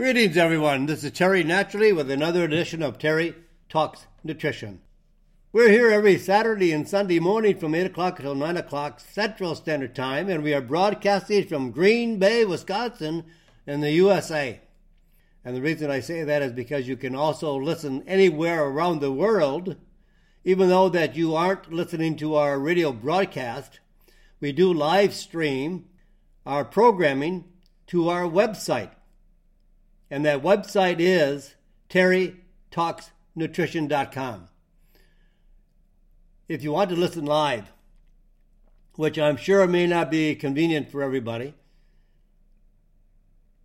Greetings, everyone. This is Terry Naturally with another edition of Terry Talks Nutrition. We're here every Saturday and Sunday morning from 8 o'clock until 9 o'clock Central Standard Time, and we are broadcasting from Green Bay, Wisconsin, in the USA. And the reason I say that is because you can also listen anywhere around the world, even though that you aren't listening to our radio broadcast. We do live stream our programming to our website. And that website is terrytalksnutrition.com. If you want to listen live, which I'm sure may not be convenient for everybody,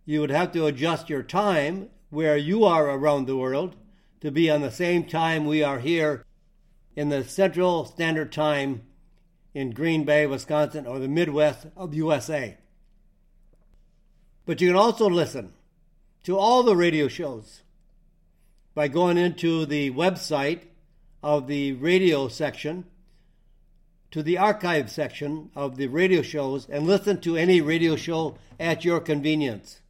you would have to adjust your time where you are around the world to be on the same time we are here in the Central Standard Time in Green Bay, Wisconsin, or the Midwest of USA. But you can also listen to all the radio shows by going into the website of the radio section to the archive section of the radio shows and listen to any radio show at your convenience.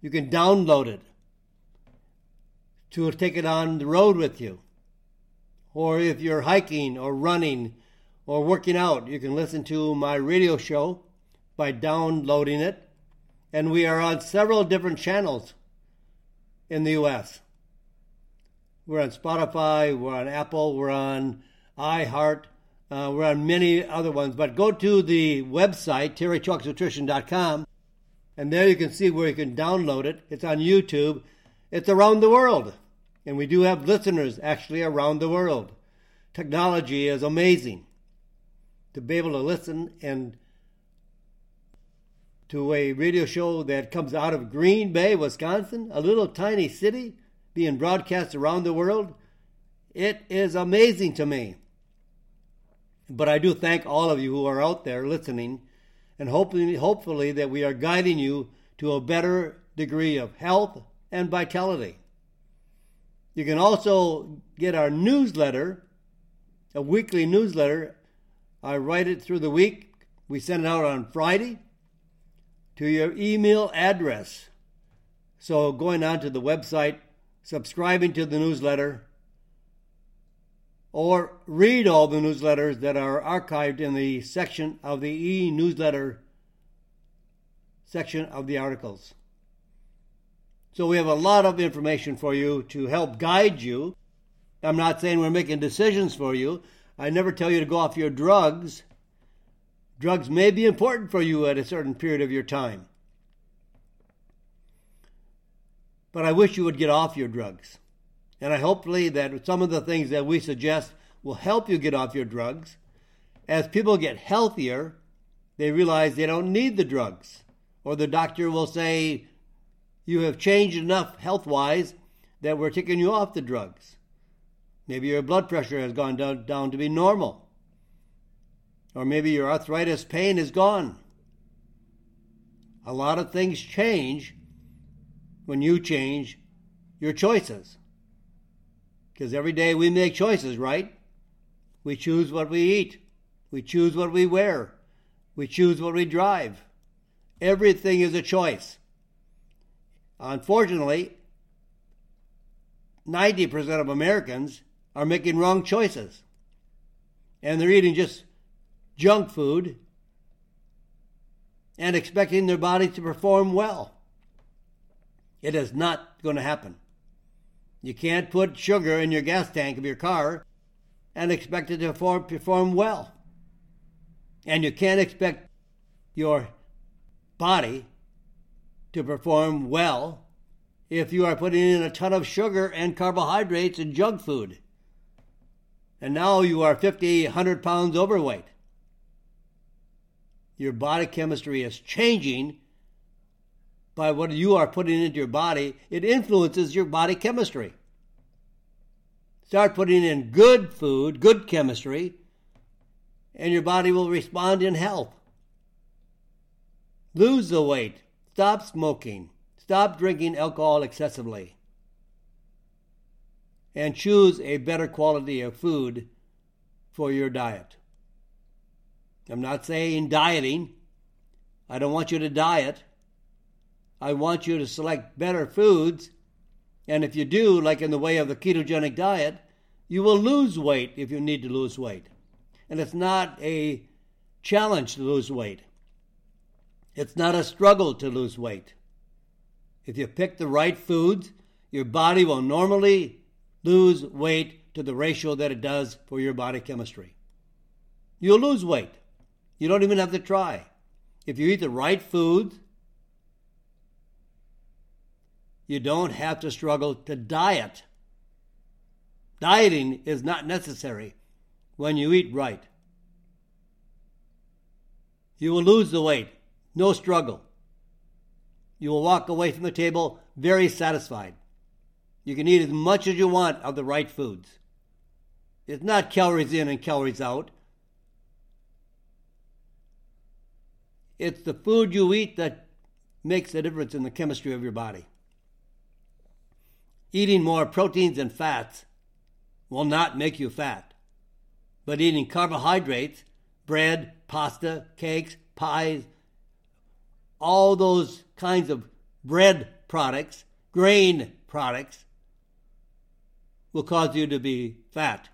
You can download it to take it on the road with you. Or if you're hiking or running or working out, you can listen to my radio show by downloading it and we are on several different channels in the U.S. We're on Spotify, we're on Apple, we're on iHeart, uh, we're on many other ones. But go to the website, terrytalksnutrition.com, and there you can see where you can download it. It's on YouTube. It's around the world. And we do have listeners actually around the world. Technology is amazing to be able to listen and to a radio show that comes out of Green Bay, Wisconsin, a little tiny city being broadcast around the world. It is amazing to me. But I do thank all of you who are out there listening and hopefully, hopefully that we are guiding you to a better degree of health and vitality. You can also get our newsletter, a weekly newsletter. I write it through the week. We send it out on Friday to your email address. So, going on to the website, subscribing to the newsletter, or read all the newsletters that are archived in the section of the e newsletter section of the articles. So, we have a lot of information for you to help guide you. I'm not saying we're making decisions for you. I never tell you to go off your drugs. Drugs may be important for you at a certain period of your time. But I wish you would get off your drugs. And I hopefully that some of the things that we suggest will help you get off your drugs. As people get healthier, they realize they don't need the drugs. Or the doctor will say, You have changed enough health wise that we're taking you off the drugs. Maybe your blood pressure has gone down, down to be normal. Or maybe your arthritis pain is gone. A lot of things change when you change your choices. Because every day we make choices, right? We choose what we eat, we choose what we wear, we choose what we drive. Everything is a choice. Unfortunately, 90% of Americans are making wrong choices. And they're eating just junk food and expecting their body to perform well. It is not going to happen. You can't put sugar in your gas tank of your car and expect it to perform, well. And you can't expect your body to perform well if you are putting in a ton of sugar and carbohydrates and junk food. And now you are 50, 100 pounds overweight your body chemistry is changing by what you are putting into your body, it influences your body chemistry. Start putting in good food, good chemistry, and your body will respond in health. Lose the weight. Stop smoking. Stop drinking alcohol excessively. And choose a better quality of food for your diet. I'm not saying dieting. I don't want you to diet. I want you to select better foods. And if you do, like in the way of the ketogenic diet, you will lose weight if you need to lose weight. And it's not a challenge to lose weight, it's not a struggle to lose weight. If you pick the right foods, your body will normally lose weight to the ratio that it does for your body chemistry. You'll lose weight. You don't even have to try. If you eat the right foods, you don't have to struggle to diet. Dieting is not necessary when you eat right. You will lose the weight, no struggle. You will walk away from the table very satisfied. You can eat as much as you want of the right foods. It's not calories in and calories out. It's the food you eat that makes the difference in the chemistry of your body. Eating more proteins and fats will not make you fat, but eating carbohydrates, bread, pasta, cakes, pies, all those kinds of bread products, grain products, will cause you to be fat.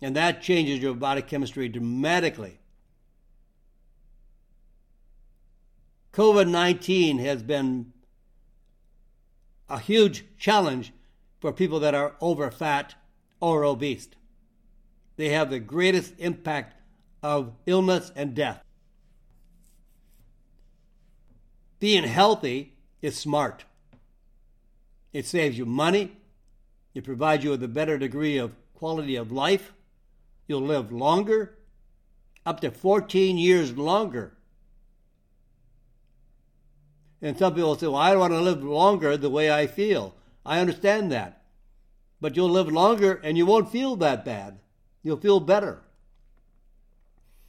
And that changes your body chemistry dramatically. COVID 19 has been a huge challenge for people that are over fat or obese. They have the greatest impact of illness and death. Being healthy is smart. It saves you money. It provides you with a better degree of quality of life. You'll live longer, up to 14 years longer and some people say, well, I want to live longer the way I feel. I understand that. But you'll live longer and you won't feel that bad. You'll feel better.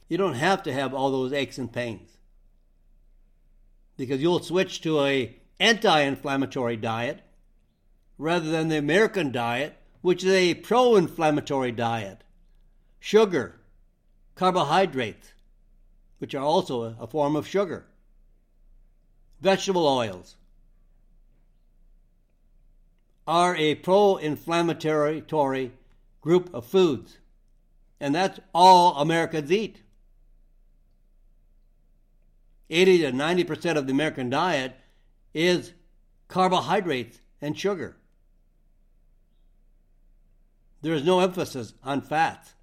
You don't have to have all those aches and pains. Because you'll switch to a anti-inflammatory diet rather than the American diet, which is a pro-inflammatory diet. Sugar, carbohydrates, which are also a form of sugar vegetable oils are a pro inflammatory group of foods. And that's all Americans eat. 80 to 90% of the American diet is carbohydrates and sugar. There is no emphasis on fats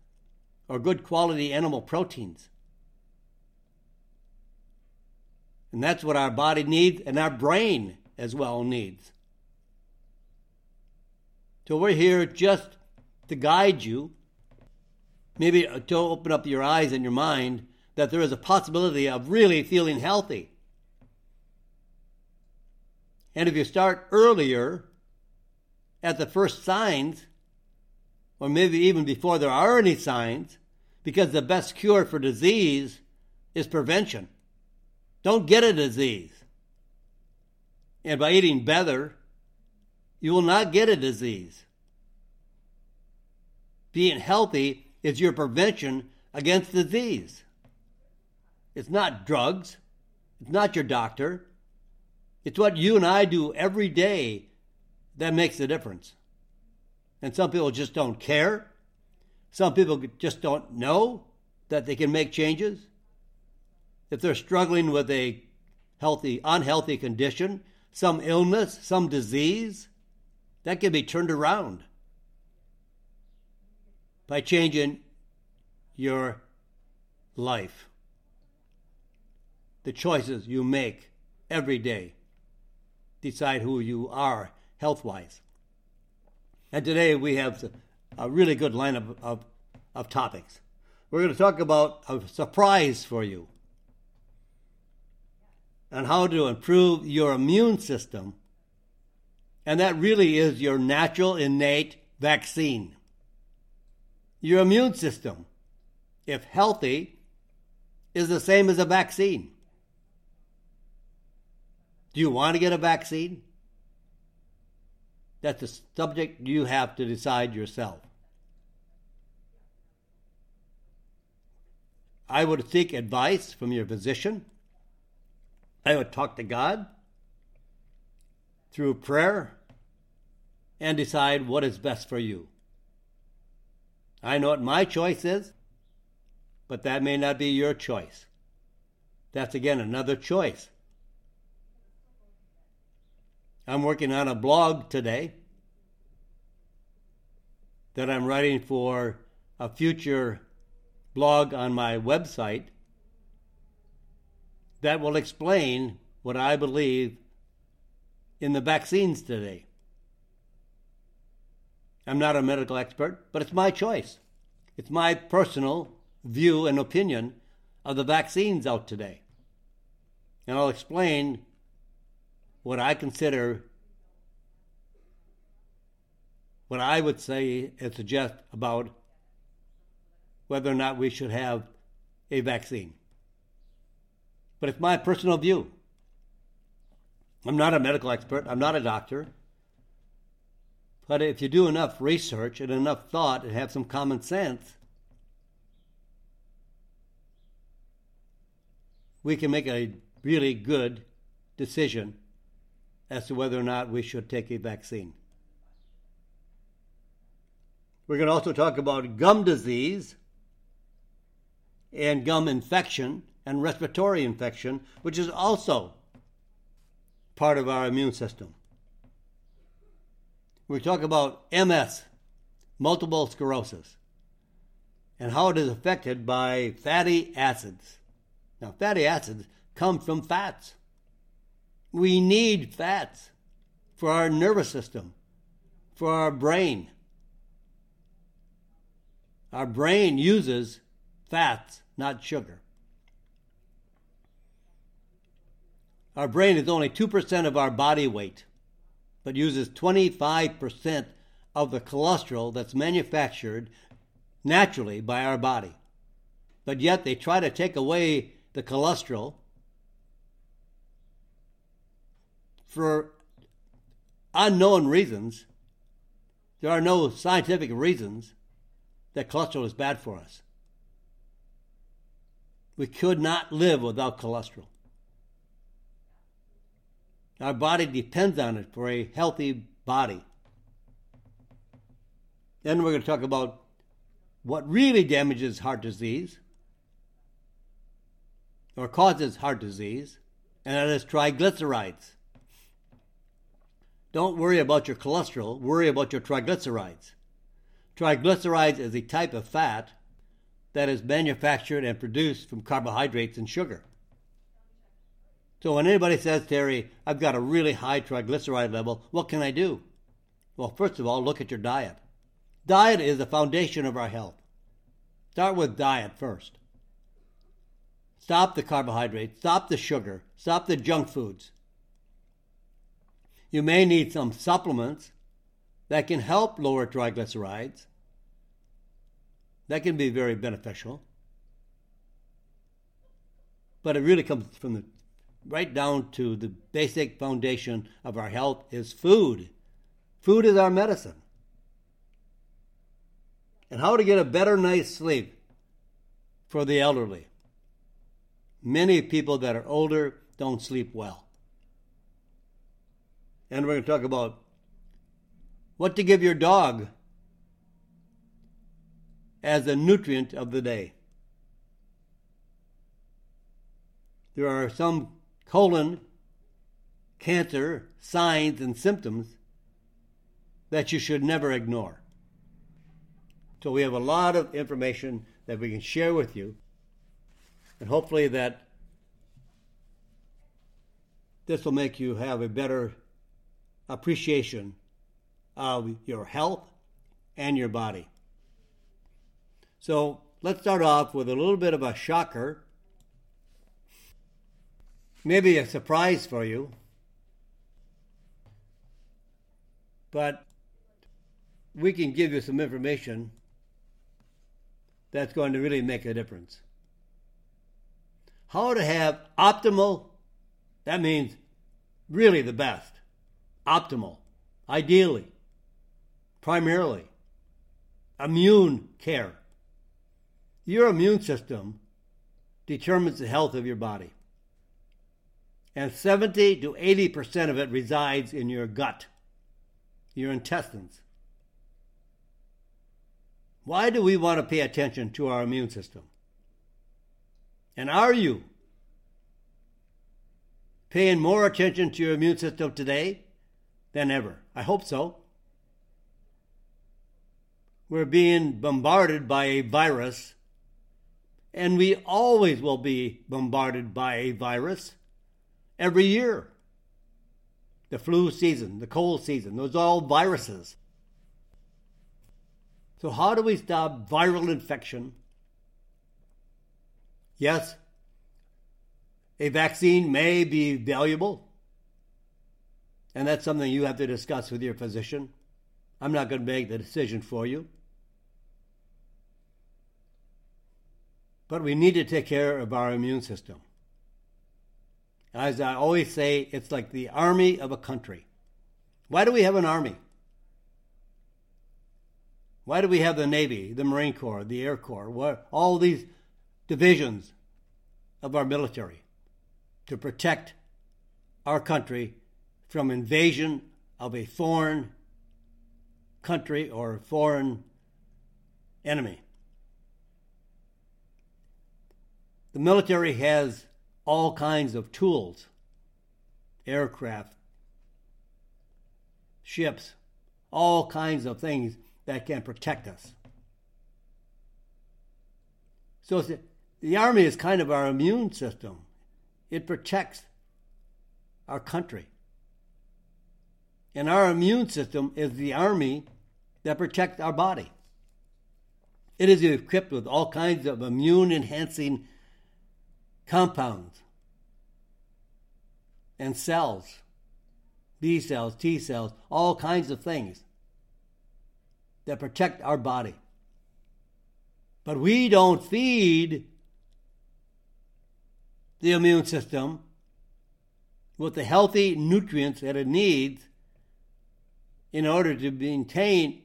or good quality animal proteins. And that's what our body needs and our brain as well needs. So we're here just to guide you, maybe to open up your eyes and your mind that there is a possibility of really feeling healthy. And if you start earlier at the first signs, or maybe even before there are any signs, because the best cure for disease is prevention. Don't get a disease. And by eating better, you will not get a disease. Being healthy is your prevention against disease. It's not drugs. It's not your doctor. It's what you and I do every day that makes the difference. And some people just don't care. Some people just don't know that they can make changes if they're struggling with a healthy, unhealthy condition, some illness, some disease, that can be turned around by changing your life. The choices you make every day decide who you are health wise. And today we have a really good lineup of, of topics. We're going to talk about a surprise for you on how to improve your immune system. And that really is your natural innate vaccine. Your immune system, if healthy, is the same as a vaccine. Do you want to get a vaccine? That's a subject you have to decide yourself. I would seek advice from your physician I would talk to God through prayer and decide what is best for you. I know what my choice is, but that may not be your choice. That's again another choice. I'm working on a blog today that I'm writing for a future blog on my website that will explain what I believe in the vaccines today. I'm not a medical expert, but it's my choice. It's my personal view and opinion of the vaccines out today. And I'll explain what I consider, what I would say and suggest about whether or not we should have a vaccine. But it's my personal view. I'm not a medical expert, I'm not a doctor. But if you do enough research and enough thought and have some common sense, we can make a really good decision as to whether or not we should take a vaccine. We're going to also talk about gum disease and gum infection and respiratory infection, which is also part of our immune system. We talk about MS, multiple sclerosis, and how it is affected by fatty acids. Now, fatty acids come from fats. We need fats for our nervous system, for our brain. Our brain uses fats, not sugar. Our brain is only 2% of our body weight, but uses 25% of the cholesterol that's manufactured naturally by our body. But yet they try to take away the cholesterol for unknown reasons. There are no scientific reasons that cholesterol is bad for us. We could not live without cholesterol. Our body depends on it for a healthy body. Then we're going to talk about what really damages heart disease or causes heart disease, and that is triglycerides. Don't worry about your cholesterol, worry about your triglycerides. Triglycerides is a type of fat that is manufactured and produced from carbohydrates and sugar. So when anybody says, Terry, I've got a really high triglyceride level, what can I do? Well, first of all, look at your diet. Diet is the foundation of our health. Start with diet first. Stop the carbohydrates, stop the sugar, stop the junk foods. You may need some supplements that can help lower triglycerides. That can be very beneficial. But it really comes from the right down to the basic foundation of our health is food. Food is our medicine. And how to get a better night's sleep for the elderly. Many people that are older don't sleep well. And we're going to talk about what to give your dog as a nutrient of the day. There are some colon cancer signs and symptoms that you should never ignore. So we have a lot of information that we can share with you, and hopefully that this will make you have a better appreciation of your health and your body. So let's start off with a little bit of a shocker maybe a surprise for you. But we can give you some information that's going to really make a difference. How to have optimal, that means really the best, optimal, ideally, primarily, immune care. Your immune system determines the health of your body. And 70 to 80% of it resides in your gut, your intestines. Why do we want to pay attention to our immune system? And are you paying more attention to your immune system today than ever? I hope so. We're being bombarded by a virus, and we always will be bombarded by a virus every year. The flu season, the cold season, those are all viruses. So, how do we stop viral infection? Yes, a vaccine may be valuable, and that's something you have to discuss with your physician. I'm not going to make the decision for you. But we need to take care of our immune system. As I always say, it's like the army of a country. Why do we have an army? Why do we have the Navy, the Marine Corps, the Air Corps, what, all these divisions of our military to protect our country from invasion of a foreign country or foreign enemy? The military has all kinds of tools aircraft, ships, all kinds of things that can protect us. So the Army is kind of our immune system, it protects our country. And our immune system is the army that protects our body. It is equipped with all kinds of immune enhancing compounds and cells, B cells, T cells, all kinds of things that protect our body. But we don't feed the immune system with the healthy nutrients that it needs in order to maintain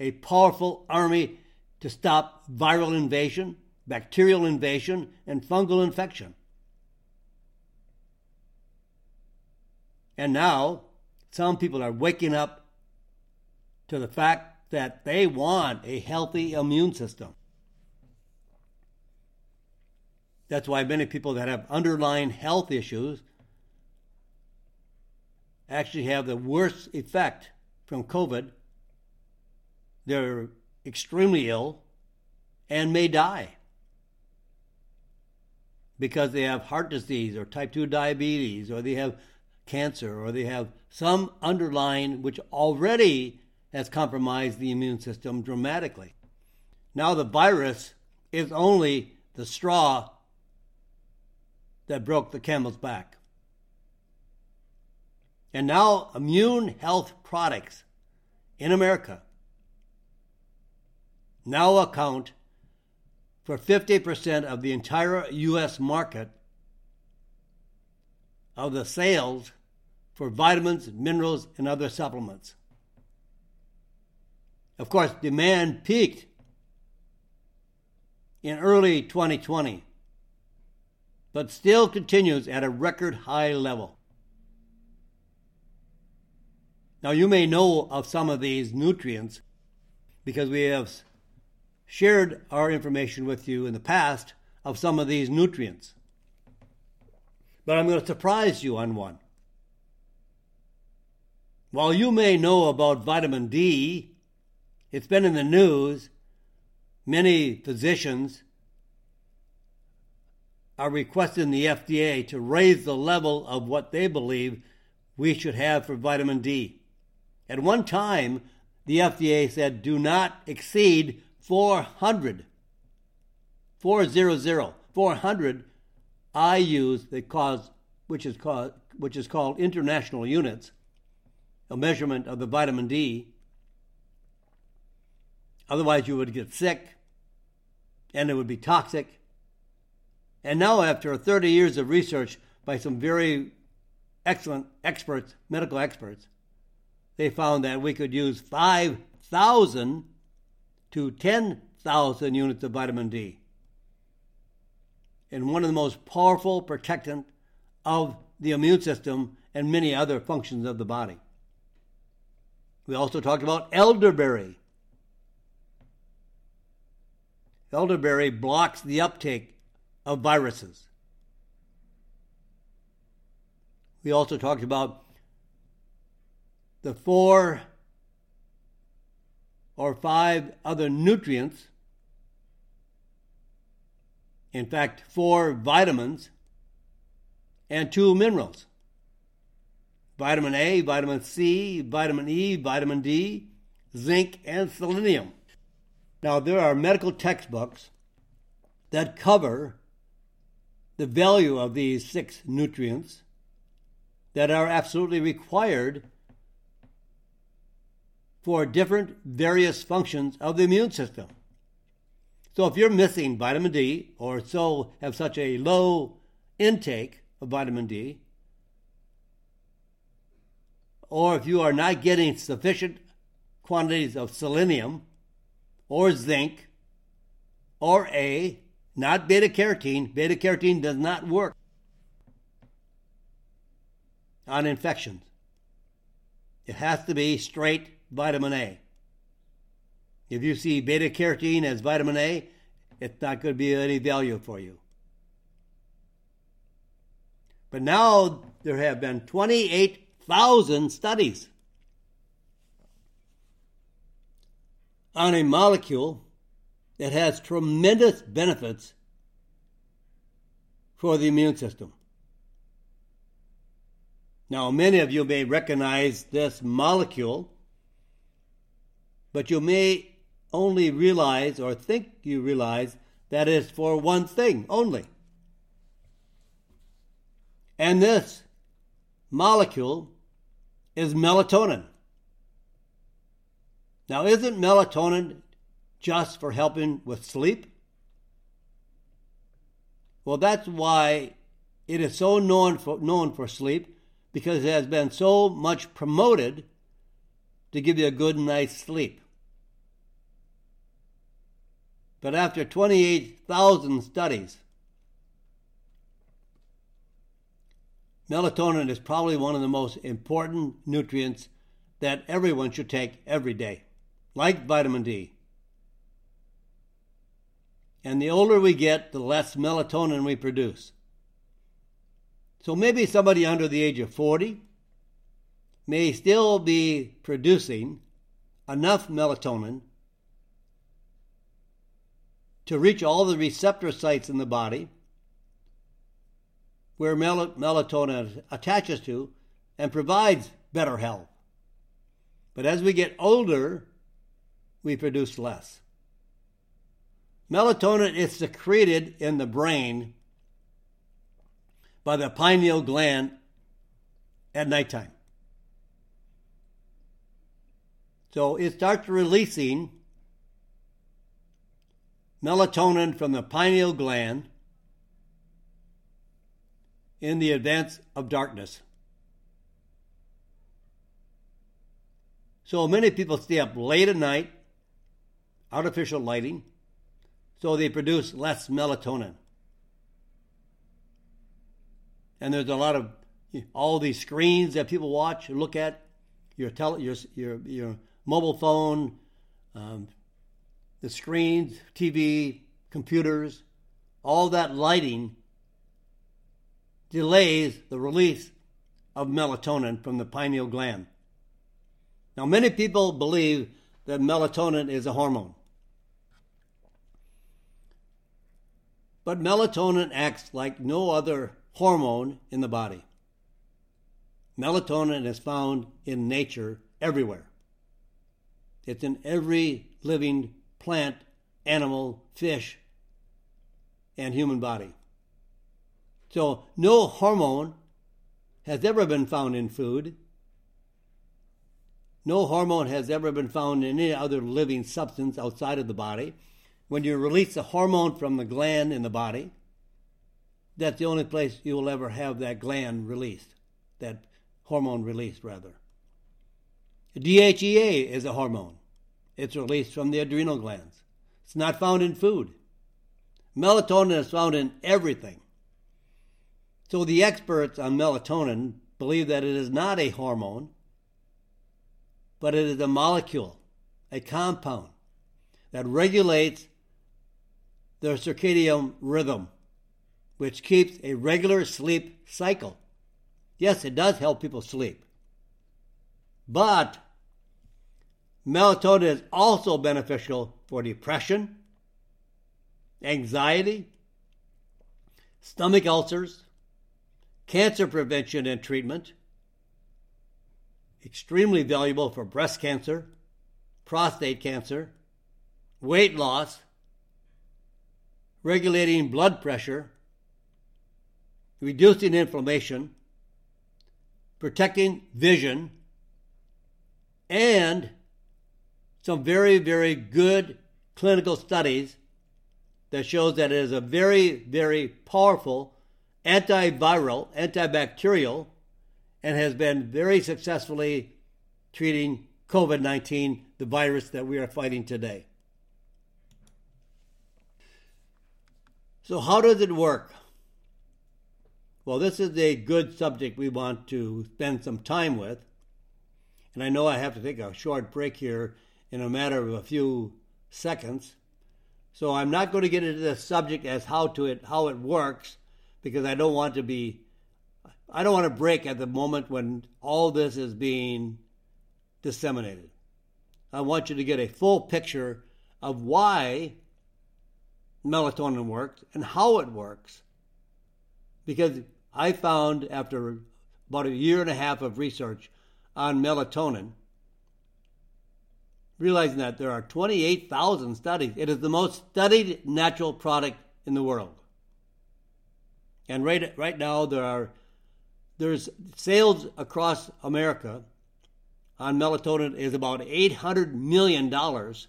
a powerful army to stop viral invasion bacterial invasion, and fungal infection. And now, some people are waking up to the fact that they want a healthy immune system. That's why many people that have underlying health issues actually have the worst effect from COVID. They're extremely ill and may die because they have heart disease or type 2 diabetes or they have cancer or they have some underlying which already has compromised the immune system dramatically. Now the virus is only the straw that broke the camel's back. And now immune health products in America now account for 50% of the entire U.S. market of the sales for vitamins, minerals, and other supplements. Of course, demand peaked in early 2020, but still continues at a record high level. Now, you may know of some of these nutrients because we have shared our information with you in the past of some of these nutrients. But I'm going to surprise you on one. While you may know about vitamin D, it's been in the news. Many physicians are requesting the FDA to raise the level of what they believe we should have for vitamin D. At one time, the FDA said do not exceed 400, 400, 400 IUs that cause, which is called, which is called international units, a measurement of the vitamin D. Otherwise, you would get sick and it would be toxic. And now, after 30 years of research by some very excellent experts, medical experts, they found that we could use 5,000 to 10,000 units of vitamin D. And one of the most powerful protectant of the immune system and many other functions of the body. We also talked about elderberry. Elderberry blocks the uptake of viruses. We also talked about the four or five other nutrients, in fact, four vitamins and two minerals vitamin A, vitamin C, vitamin E, vitamin D, zinc, and selenium. Now, there are medical textbooks that cover the value of these six nutrients that are absolutely required for different various functions of the immune system. So if you're missing vitamin D or so have such a low intake of vitamin D, or if you are not getting sufficient quantities of selenium or zinc or A, not beta carotene, beta carotene does not work on infections. It has to be straight vitamin A. If you see beta carotene as vitamin A, it's not going to be any value for you. But now there have been 28,000 studies on a molecule that has tremendous benefits for the immune system. Now, many of you may recognize this molecule but you may only realize or think you realize that it's for one thing only. And this molecule is melatonin. Now, isn't melatonin just for helping with sleep? Well, that's why it is so known for, known for sleep because it has been so much promoted to give you a good night's sleep. But after 28,000 studies, melatonin is probably one of the most important nutrients that everyone should take every day, like vitamin D. And the older we get, the less melatonin we produce. So maybe somebody under the age of 40 may still be producing enough melatonin to reach all the receptor sites in the body where mel- melatonin attaches to and provides better health. But as we get older, we produce less. Melatonin is secreted in the brain by the pineal gland at nighttime. So it starts releasing melatonin from the pineal gland in the advance of darkness. So many people stay up late at night, artificial lighting, so they produce less melatonin. And there's a lot of all these screens that people watch, and look at, your tele, your your your mobile phone, um, the screens, TV, computers, all that lighting delays the release of melatonin from the pineal gland. Now, many people believe that melatonin is a hormone. But melatonin acts like no other hormone in the body. Melatonin is found in nature everywhere. It's in every living plant, animal, fish, and human body. So, no hormone has ever been found in food. No hormone has ever been found in any other living substance outside of the body. When you release a hormone from the gland in the body, that's the only place you will ever have that gland released, that hormone released, rather. DHEA is a hormone. It's released from the adrenal glands. It's not found in food. Melatonin is found in everything. So the experts on melatonin believe that it is not a hormone, but it is a molecule, a compound that regulates the circadian rhythm, which keeps a regular sleep cycle. Yes, it does help people sleep. But melatonin is also beneficial for depression, anxiety, stomach ulcers, cancer prevention and treatment, extremely valuable for breast cancer, prostate cancer, weight loss, regulating blood pressure, reducing inflammation, protecting vision, and some very, very good clinical studies that shows that it is a very, very powerful antiviral, antibacterial, and has been very successfully treating COVID 19, the virus that we are fighting today. So, how does it work? Well, this is a good subject we want to spend some time with. And I know I have to take a short break here in a matter of a few seconds. So I'm not going to get into the subject as how to it how it works because I don't want to be I don't want to break at the moment when all this is being disseminated. I want you to get a full picture of why melatonin works and how it works. Because I found after about a year and a half of research on melatonin, realizing that there are 28,000 studies, it is the most studied natural product in the world. And right, right now there are there's sales across America on melatonin is about 800 million dollars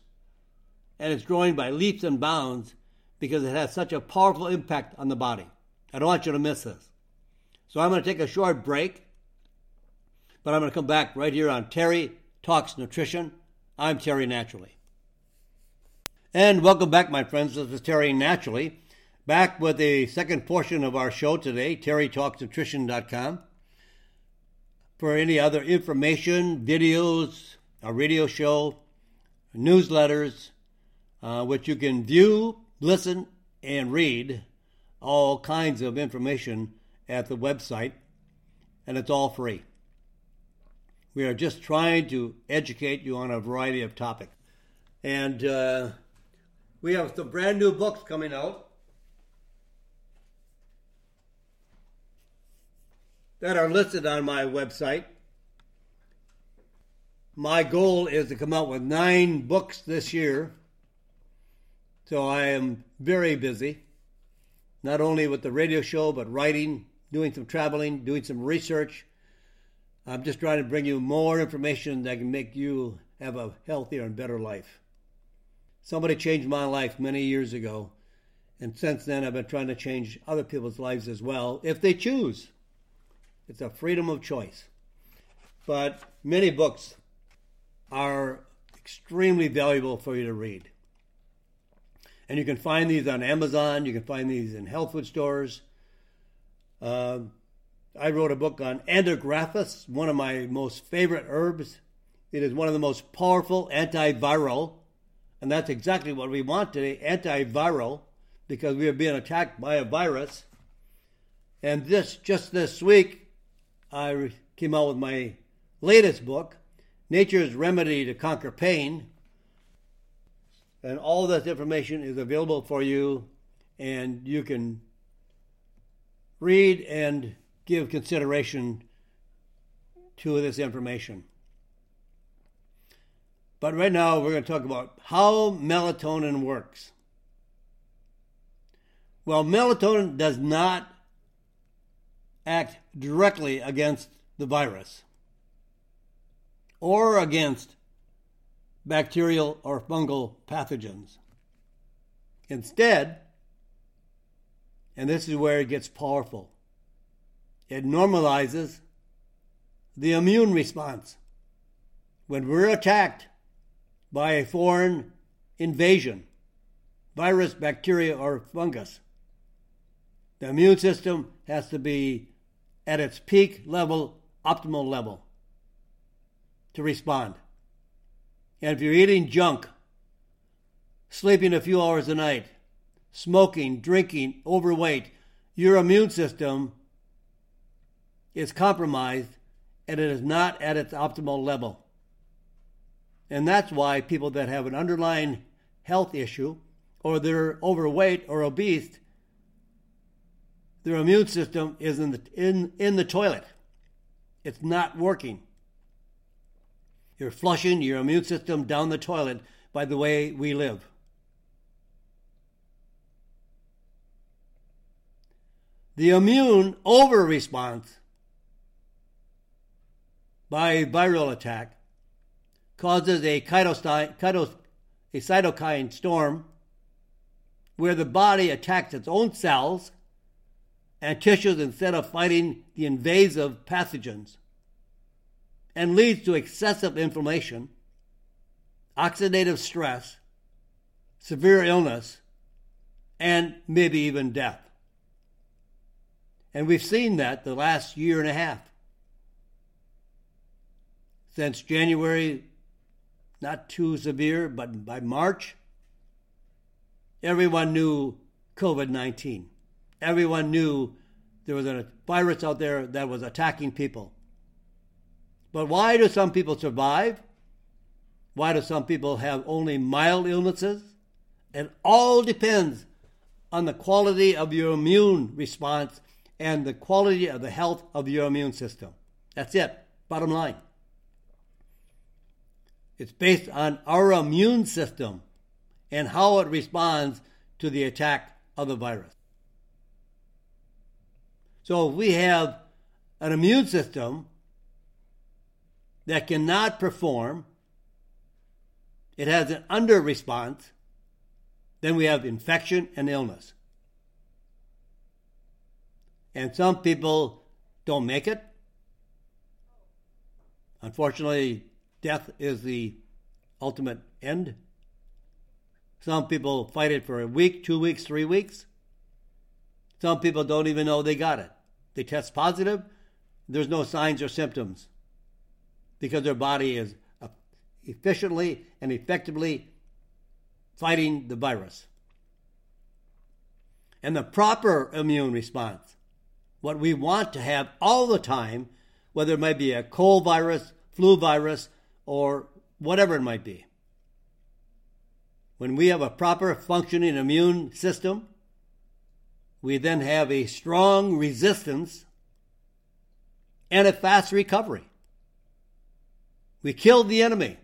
and it's growing by leaps and bounds because it has such a powerful impact on the body. I don't want you to miss this. So I'm going to take a short break, but I'm going to come back right here on Terry Talks Nutrition. I'm Terry Naturally. And welcome back, my friends. This is Terry Naturally, back with the second portion of our show today, terrytalksnutrition.com. For any other information, videos, a radio show, newsletters, uh, which you can view listen, and read all kinds of information at the website, and it's all free. We are just trying to educate you on a variety of topics. And uh, we have some brand new books coming out that are listed on my website. My goal is to come out with nine books this year so I am very busy, not only with the radio show, but writing, doing some traveling, doing some research. I'm just trying to bring you more information that can make you have a healthier and better life. Somebody changed my life many years ago, and since then I've been trying to change other people's lives as well, if they choose. It's a freedom of choice. But many books are extremely valuable for you to read. And you can find these on Amazon. You can find these in health food stores. Uh, I wrote a book on Andrographis, one of my most favorite herbs. It is one of the most powerful antiviral, and that's exactly what we want today antiviral, because we are being attacked by a virus. And this just this week, I came out with my latest book, Nature's Remedy to Conquer Pain and all this information is available for you, and you can read and give consideration to this information. But right now, we're going to talk about how melatonin works. Well, melatonin does not act directly against the virus or against bacterial or fungal pathogens. Instead, and this is where it gets powerful, it normalizes the immune response. When we're attacked by a foreign invasion, virus, bacteria, or fungus, The immune system has to be at its peak level, optimal level to respond. And if you're eating junk, sleeping a few hours a night, smoking, drinking, overweight, your immune system is compromised and it is not at its optimal level. And that's why people that have an underlying health issue or they're overweight or obese, their immune system is in the, in, in the toilet. It's not working. You're flushing your immune system down the toilet by the way we live. The immune over response by a viral attack causes a, a cytokine storm where the body attacks its own cells and tissues instead of fighting the invasive pathogens and leads to excessive inflammation, oxidative stress, severe illness, and maybe even death. And we've seen that the last year and a half. Since January, not too severe, but by March, everyone knew COVID 19. Everyone knew there was a virus out there that was attacking people. But why do some people survive? Why do some people have only mild illnesses? It all depends on the quality of your immune response and the quality of the health of your immune system. That's it, bottom line. It's based on our immune system and how it responds to the attack of the virus. So if we have an immune system that cannot perform, it has an under response, then we have infection and illness. And some people don't make it. Unfortunately, death is the ultimate end. Some people fight it for a week, two weeks, three weeks. Some people don't even know they got it. They test positive, there's no signs or symptoms because their body is uh, efficiently and effectively fighting the virus. And the proper immune response, what we want to have all the time, whether it might be a cold virus, flu virus, or whatever it might be. When we have a proper functioning immune system, we then have a strong resistance and a fast recovery. We killed the enemy.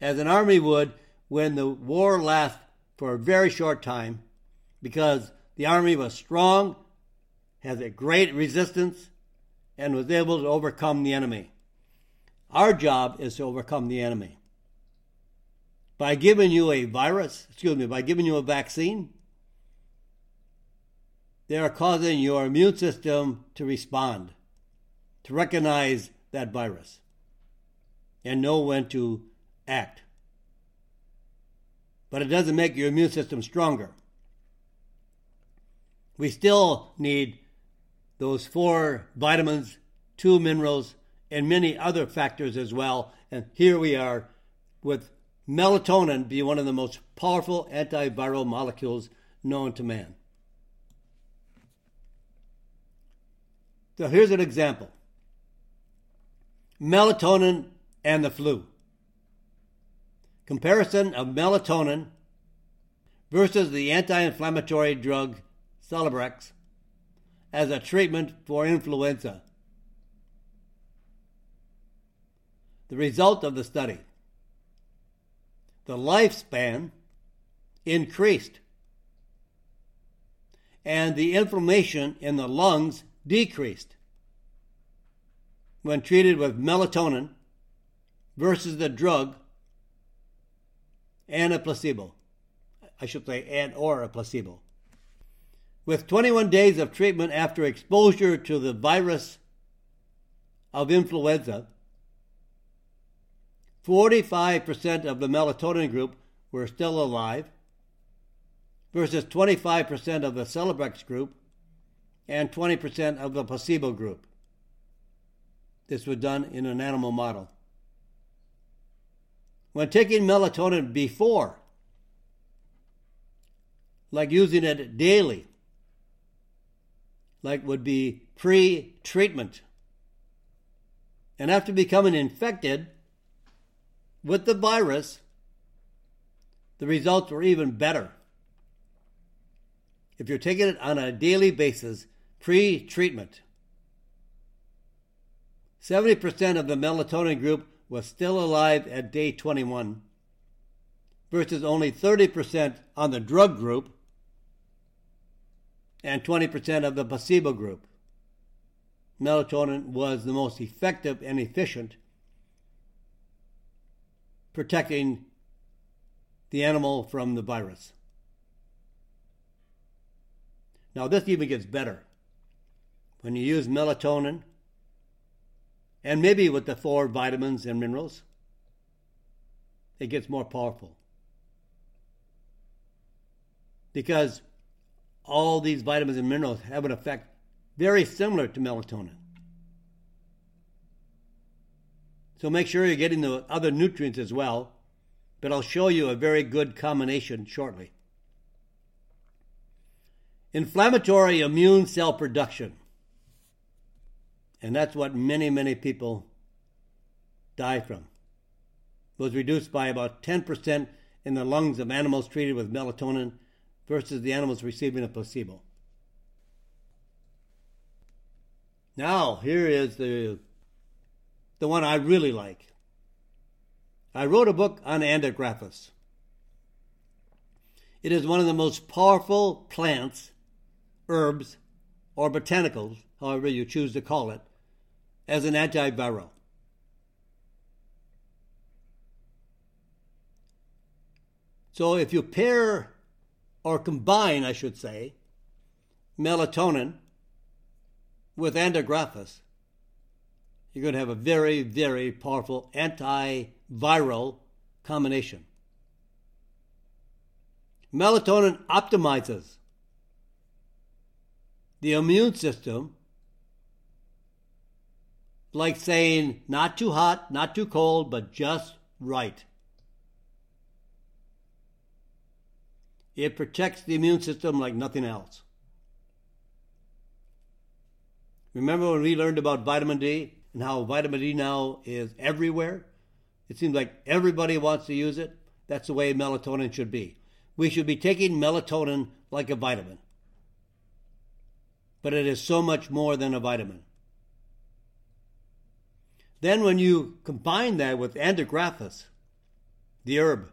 As an army would when the war lasts for a very short time because the army was strong, has a great resistance, and was able to overcome the enemy. Our job is to overcome the enemy. By giving you a virus, excuse me, by giving you a vaccine, they are causing your immune system to respond, to recognize that virus, and know when to act. But it doesn't make your immune system stronger. We still need those four vitamins, two minerals, and many other factors as well. And here we are with melatonin being one of the most powerful antiviral molecules known to man. So here's an example melatonin and the flu. Comparison of melatonin versus the anti inflammatory drug Celebrex as a treatment for influenza. The result of the study the lifespan increased, and the inflammation in the lungs decreased when treated with melatonin versus the drug and a placebo. I should say, and or a placebo. With 21 days of treatment after exposure to the virus of influenza, 45% of the melatonin group were still alive, versus 25% of the Celebrex group and 20% of the placebo group. This was done in an animal model. When taking melatonin before, like using it daily, like would be pre treatment, and after becoming infected with the virus, the results were even better. If you're taking it on a daily basis, pre treatment, 70% of the melatonin group was still alive at day 21 versus only 30% on the drug group and 20% of the placebo group. Melatonin was the most effective and efficient protecting the animal from the virus. Now, this even gets better. When you use melatonin and maybe with the four vitamins and minerals, it gets more powerful. Because all these vitamins and minerals have an effect very similar to melatonin. So make sure you're getting the other nutrients as well, but I'll show you a very good combination shortly. Inflammatory immune cell production. And that's what many, many people die from. Was reduced by about 10% in the lungs of animals treated with melatonin versus the animals receiving a placebo. Now, here is the, the one I really like. I wrote a book on Andrographis. It is one of the most powerful plants, herbs, or botanicals, however you choose to call it, as an antiviral. So if you pair or combine, I should say, melatonin with andrographis, you're going to have a very, very powerful antiviral combination. Melatonin optimizes the immune system like saying not too hot, not too cold, but just right. It protects the immune system like nothing else. Remember when we learned about vitamin D and how vitamin D now is everywhere? It seems like everybody wants to use it. That's the way melatonin should be. We should be taking melatonin like a vitamin. But it is so much more than a vitamin. Then, when you combine that with andrographis, the herb,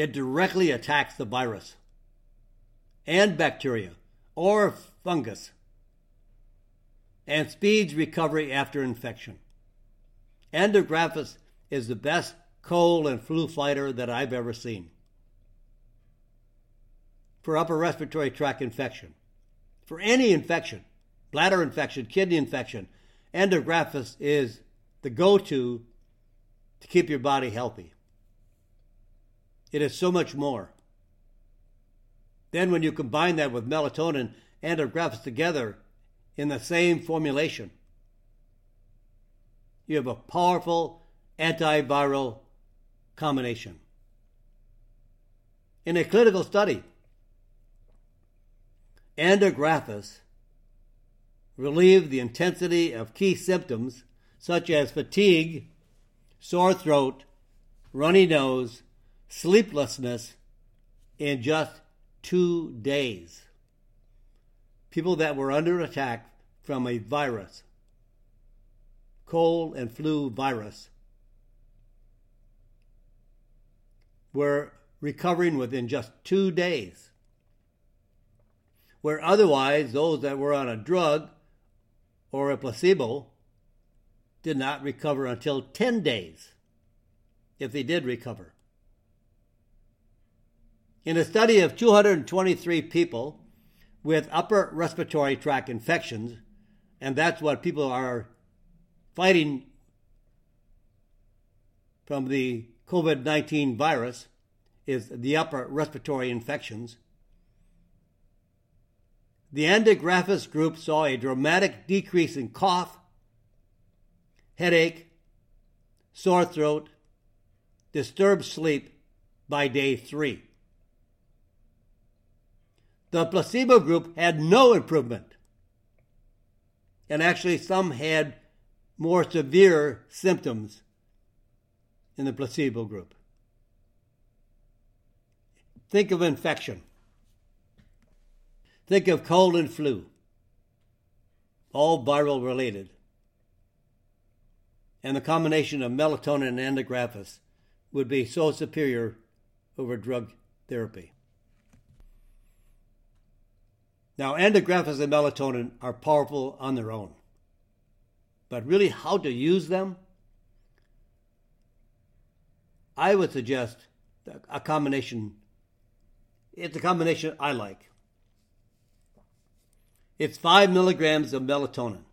it directly attacks the virus and bacteria or fungus and speeds recovery after infection. Andrographis is the best cold and flu fighter that I've ever seen. For upper respiratory tract infection, for any infection, bladder infection, kidney infection, Andrographis is the go to to keep your body healthy. It is so much more. Then, when you combine that with melatonin and andrographis together in the same formulation, you have a powerful antiviral combination. In a clinical study, andrographis relieved the intensity of key symptoms such as fatigue, sore throat, runny nose, sleeplessness in just two days. People that were under attack from a virus, cold and flu virus, were recovering within just two days. Where otherwise, those that were on a drug or a placebo did not recover until 10 days, if they did recover. In a study of 223 people with upper respiratory tract infections, and that's what people are fighting from the COVID 19 virus, is the upper respiratory infections. The Andrographis group saw a dramatic decrease in cough, headache, sore throat, disturbed sleep by day three. The placebo group had no improvement. And actually, some had more severe symptoms in the placebo group. Think of infection. Think of cold and flu, all viral related. And the combination of melatonin and andrographis would be so superior over drug therapy. Now, andrographis and melatonin are powerful on their own. But really, how to use them? I would suggest a combination. It's a combination I like. It's five milligrams of melatonin,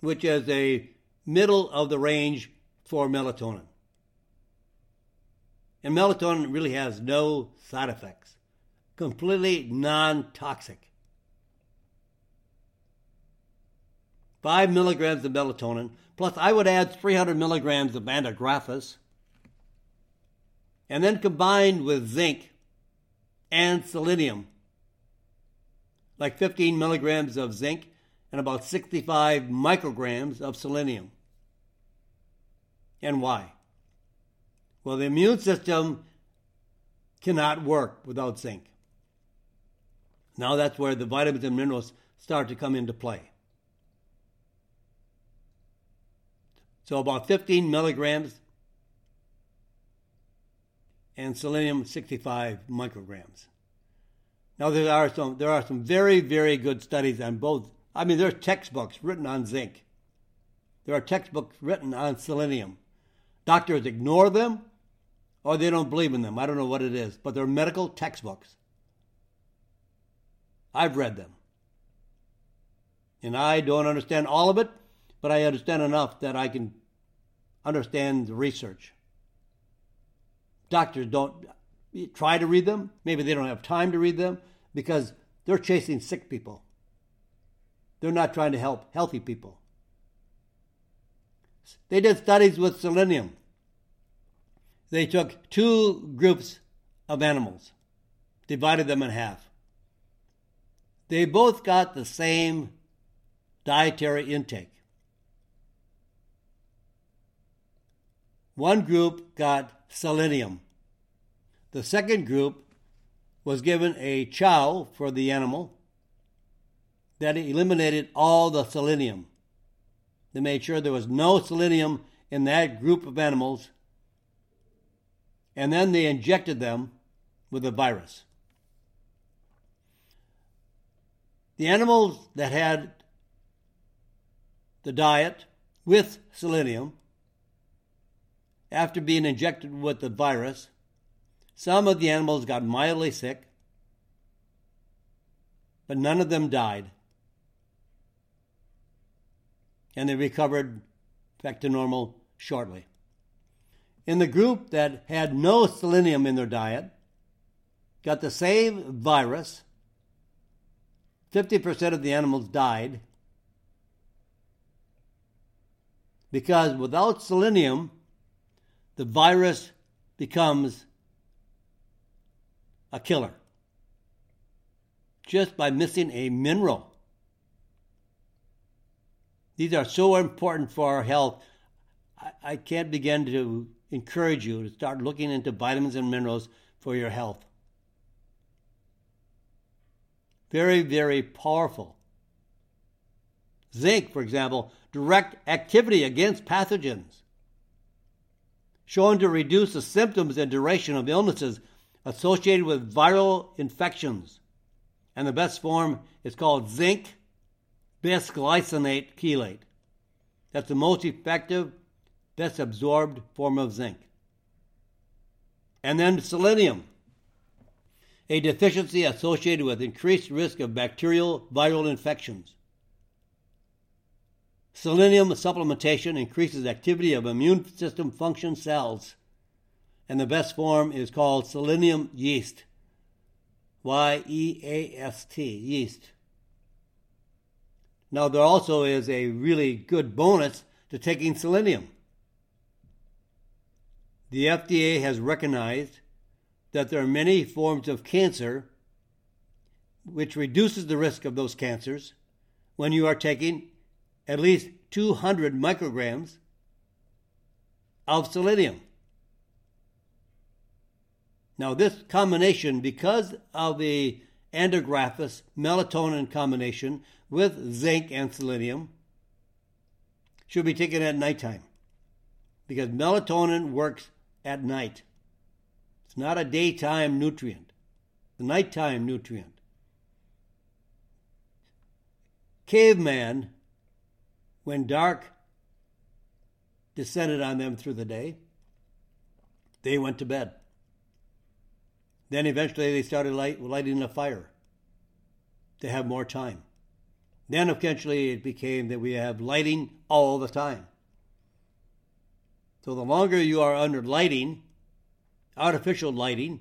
which is a middle of the range for melatonin. And melatonin really has no side effects, completely non toxic. Five milligrams of melatonin, plus I would add 300 milligrams of andrographis, and then combined with zinc and selenium, like 15 milligrams of zinc and about 65 micrograms of selenium. And why? Well, the immune system cannot work without zinc. Now that's where the vitamins and minerals start to come into play. So about 15 milligrams and selenium 65 micrograms. Now there are some there are some very very good studies on both. I mean there's textbooks written on zinc. There are textbooks written on selenium. Doctors ignore them or they don't believe in them. I don't know what it is, but they're medical textbooks. I've read them. And I don't understand all of it, but I understand enough that I can understand the research. Doctors don't try to read them. Maybe they don't have time to read them because they're chasing sick people. They're not trying to help healthy people. They did studies with selenium. They took two groups of animals, divided them in half. They both got the same dietary intake. One group got selenium. The second group was given a chow for the animal that eliminated all the selenium. They made sure there was no selenium in that group of animals, and then they injected them with the virus. The animals that had the diet with selenium, after being injected with the virus, some of the animals got mildly sick, but none of them died. And they recovered back to normal shortly. In the group that had no selenium in their diet, got the same virus, 50% of the animals died because without selenium, the virus becomes a killer just by missing a mineral. These are so important for our health. I, I can't begin to encourage you to start looking into vitamins and minerals for your health. Very, very powerful. Zinc, for example, direct activity against pathogens, shown to reduce the symptoms and duration of illnesses associated with viral infections. And the best form is called zinc bisglycinate chelate. That's the most effective, best absorbed form of zinc. And then selenium, a deficiency associated with increased risk of bacterial viral infections. Selenium supplementation increases activity of immune system function cells and the best form is called selenium yeast. Y E A S T, yeast. Now, there also is a really good bonus to taking selenium. The FDA has recognized that there are many forms of cancer which reduces the risk of those cancers when you are taking at least 200 micrograms of selenium. Now, this combination, because of the andrographis melatonin combination with zinc and selenium, should be taken at nighttime because melatonin works at night. It's not a daytime nutrient, a nighttime nutrient. Caveman, when dark descended on them through the day, they went to bed. Then eventually they started light, lighting a fire to have more time. Then eventually it became that we have lighting all the time. So the longer you are under lighting, artificial lighting,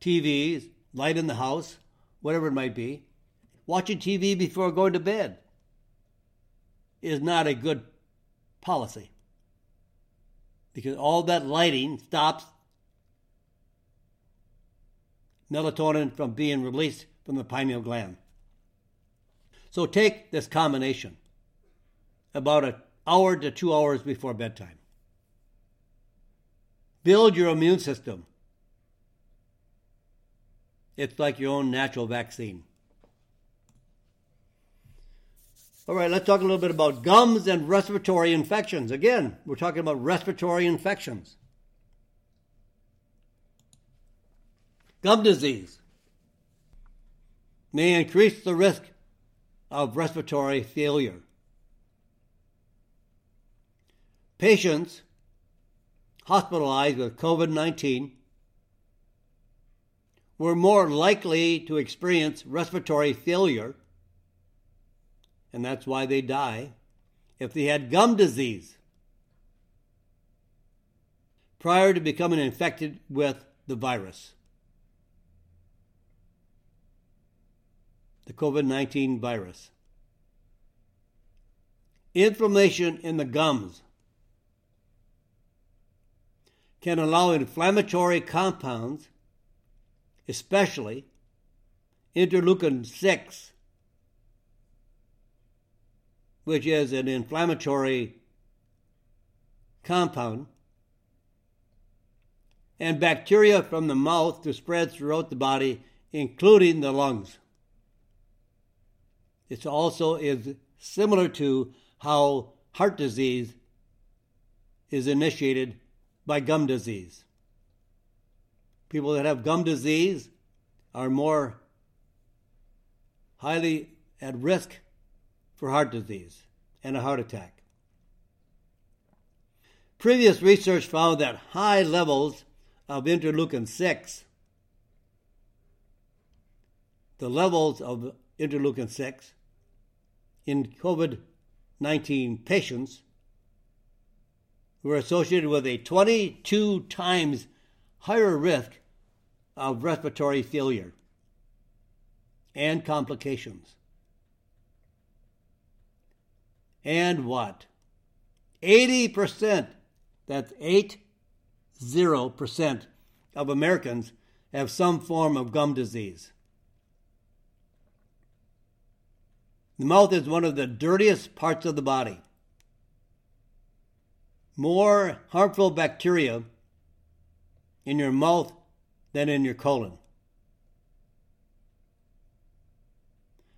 TVs, light in the house, whatever it might be, watching TV before going to bed is not a good policy because all that lighting stops melatonin from being released from the pineal gland. So take this combination about an hour to two hours before bedtime. Build your immune system. It's like your own natural vaccine. All right, let's talk a little bit about gums and respiratory infections. Again, we're talking about respiratory infections. Gum disease may increase the risk of respiratory failure. Patients hospitalized with COVID 19 were more likely to experience respiratory failure, and that's why they die, if they had gum disease prior to becoming infected with the virus. the COVID 19 virus. Inflammation in the gums can allow inflammatory compounds, especially interleukin 6, which is an inflammatory compound, and bacteria from the mouth to spread throughout the body, including the lungs. It also is similar to how heart disease is initiated by gum disease. People that have gum disease are more highly at risk for heart disease and a heart attack. Previous research found that high levels of interleukin 6, the levels of interleukin 6, in COVID 19 patients were associated with a 22 times higher risk of respiratory failure and complications. And what? 80%, that's 80% of Americans have some form of gum disease. The mouth is one of the dirtiest parts of the body. More harmful bacteria in your mouth than in your colon.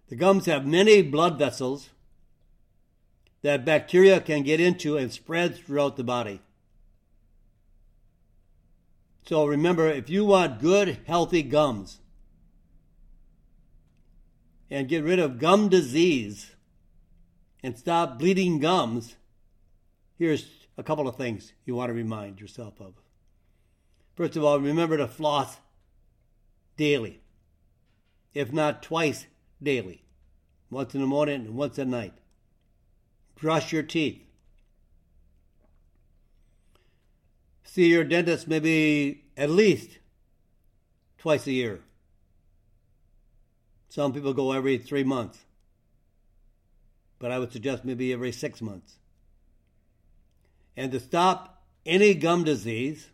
The gums have many blood vessels that bacteria can get into and spread throughout the body. So remember, if you want good, healthy gums, and get rid of gum disease and stop bleeding gums, here's a couple of things you want to remind yourself of. First of all, remember to floss daily, if not twice daily, once in the morning and once at night. Brush your teeth. see your dentist maybe at least twice a year. Some people go every three months, but I would suggest maybe every six months. And to stop any gum disease,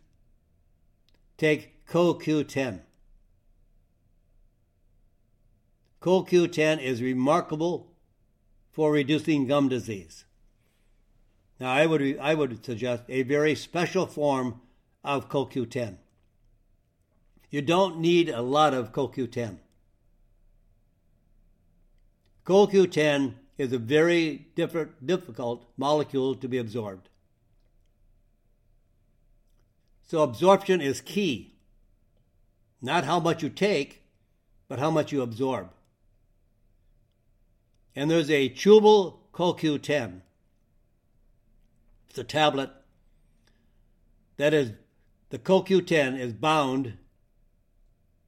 take CoQ10. CoQ10 is remarkable for reducing gum disease. Now, I would, I would suggest a very special form of CoQ10. You don't need a lot of CoQ10. CoQ10 is a very different, difficult molecule to be absorbed. So, absorption is key. Not how much you take, but how much you absorb. And there's a chewable CoQ10 it's a tablet that is the CoQ10 is bound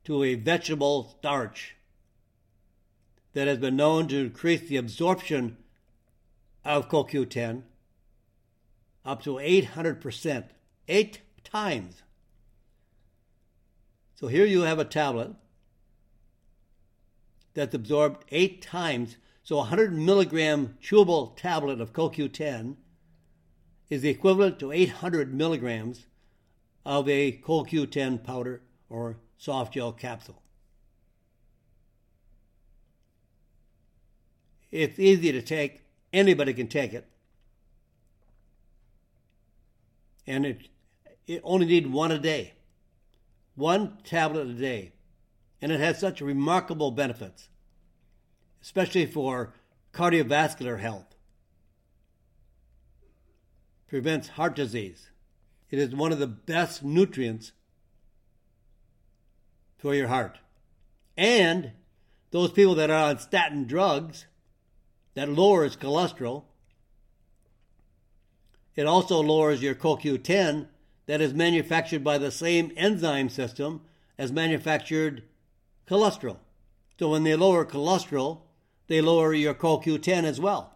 to a vegetable starch that has been known to increase the absorption of CoQ10 up to 800%, eight times. So here you have a tablet that's absorbed eight times. So a 100 milligram chewable tablet of CoQ10 is the equivalent to 800 milligrams of a CoQ10 powder or soft gel capsule. It's easy to take, anybody can take it. And it, it only need one a day, one tablet a day. And it has such remarkable benefits, especially for cardiovascular health prevents heart disease. It is one of the best nutrients for your heart. And those people that are on statin drugs that lowers cholesterol, it also lowers your CoQ10 that is manufactured by the same enzyme system as manufactured cholesterol. So when they lower cholesterol, they lower your CoQ10 as well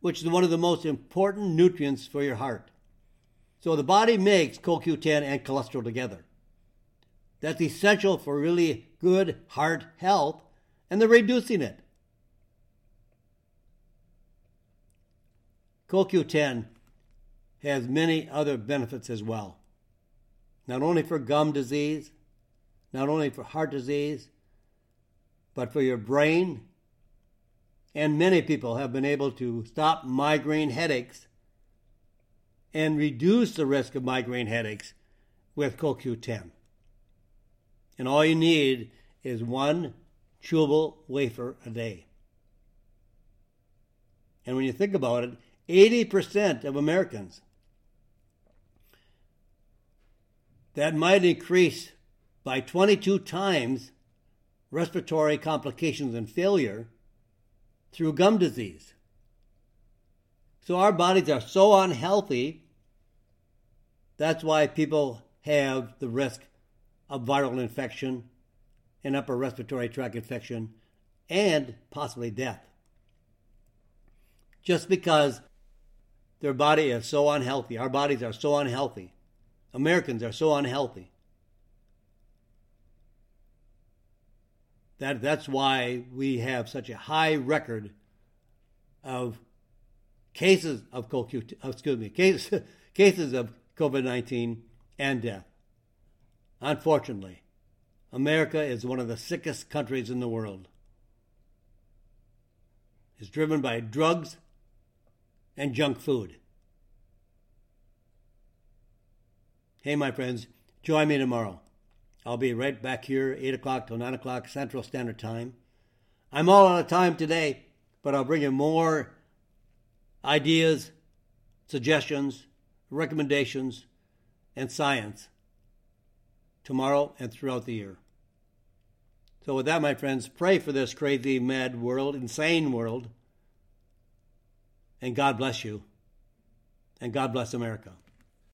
which is one of the most important nutrients for your heart. So the body makes CoQ10 and cholesterol together. That's essential for really good heart health, and they're reducing it. CoQ10 has many other benefits as well. Not only for gum disease, not only for heart disease, but for your brain and many people have been able to stop migraine headaches and reduce the risk of migraine headaches with CoQ10. And all you need is one chewable wafer a day. And when you think about it, 80% of Americans, that might increase by 22 times respiratory complications and failure through gum disease. So our bodies are so unhealthy. That's why people have the risk of viral infection and upper respiratory tract infection and possibly death. Just because their body is so unhealthy. Our bodies are so unhealthy. Americans are so unhealthy. That, that's why we have such a high record of cases of CoQ, excuse me, cases, cases of COVID 19 and death. Unfortunately, America is one of the sickest countries in the world. It's driven by drugs and junk food. Hey, my friends, join me tomorrow. I'll be right back here, 8 o'clock till 9 o'clock Central Standard Time. I'm all out of time today, but I'll bring you more ideas, suggestions, recommendations, and science tomorrow and throughout the year. So, with that, my friends, pray for this crazy, mad world, insane world. And God bless you. And God bless America.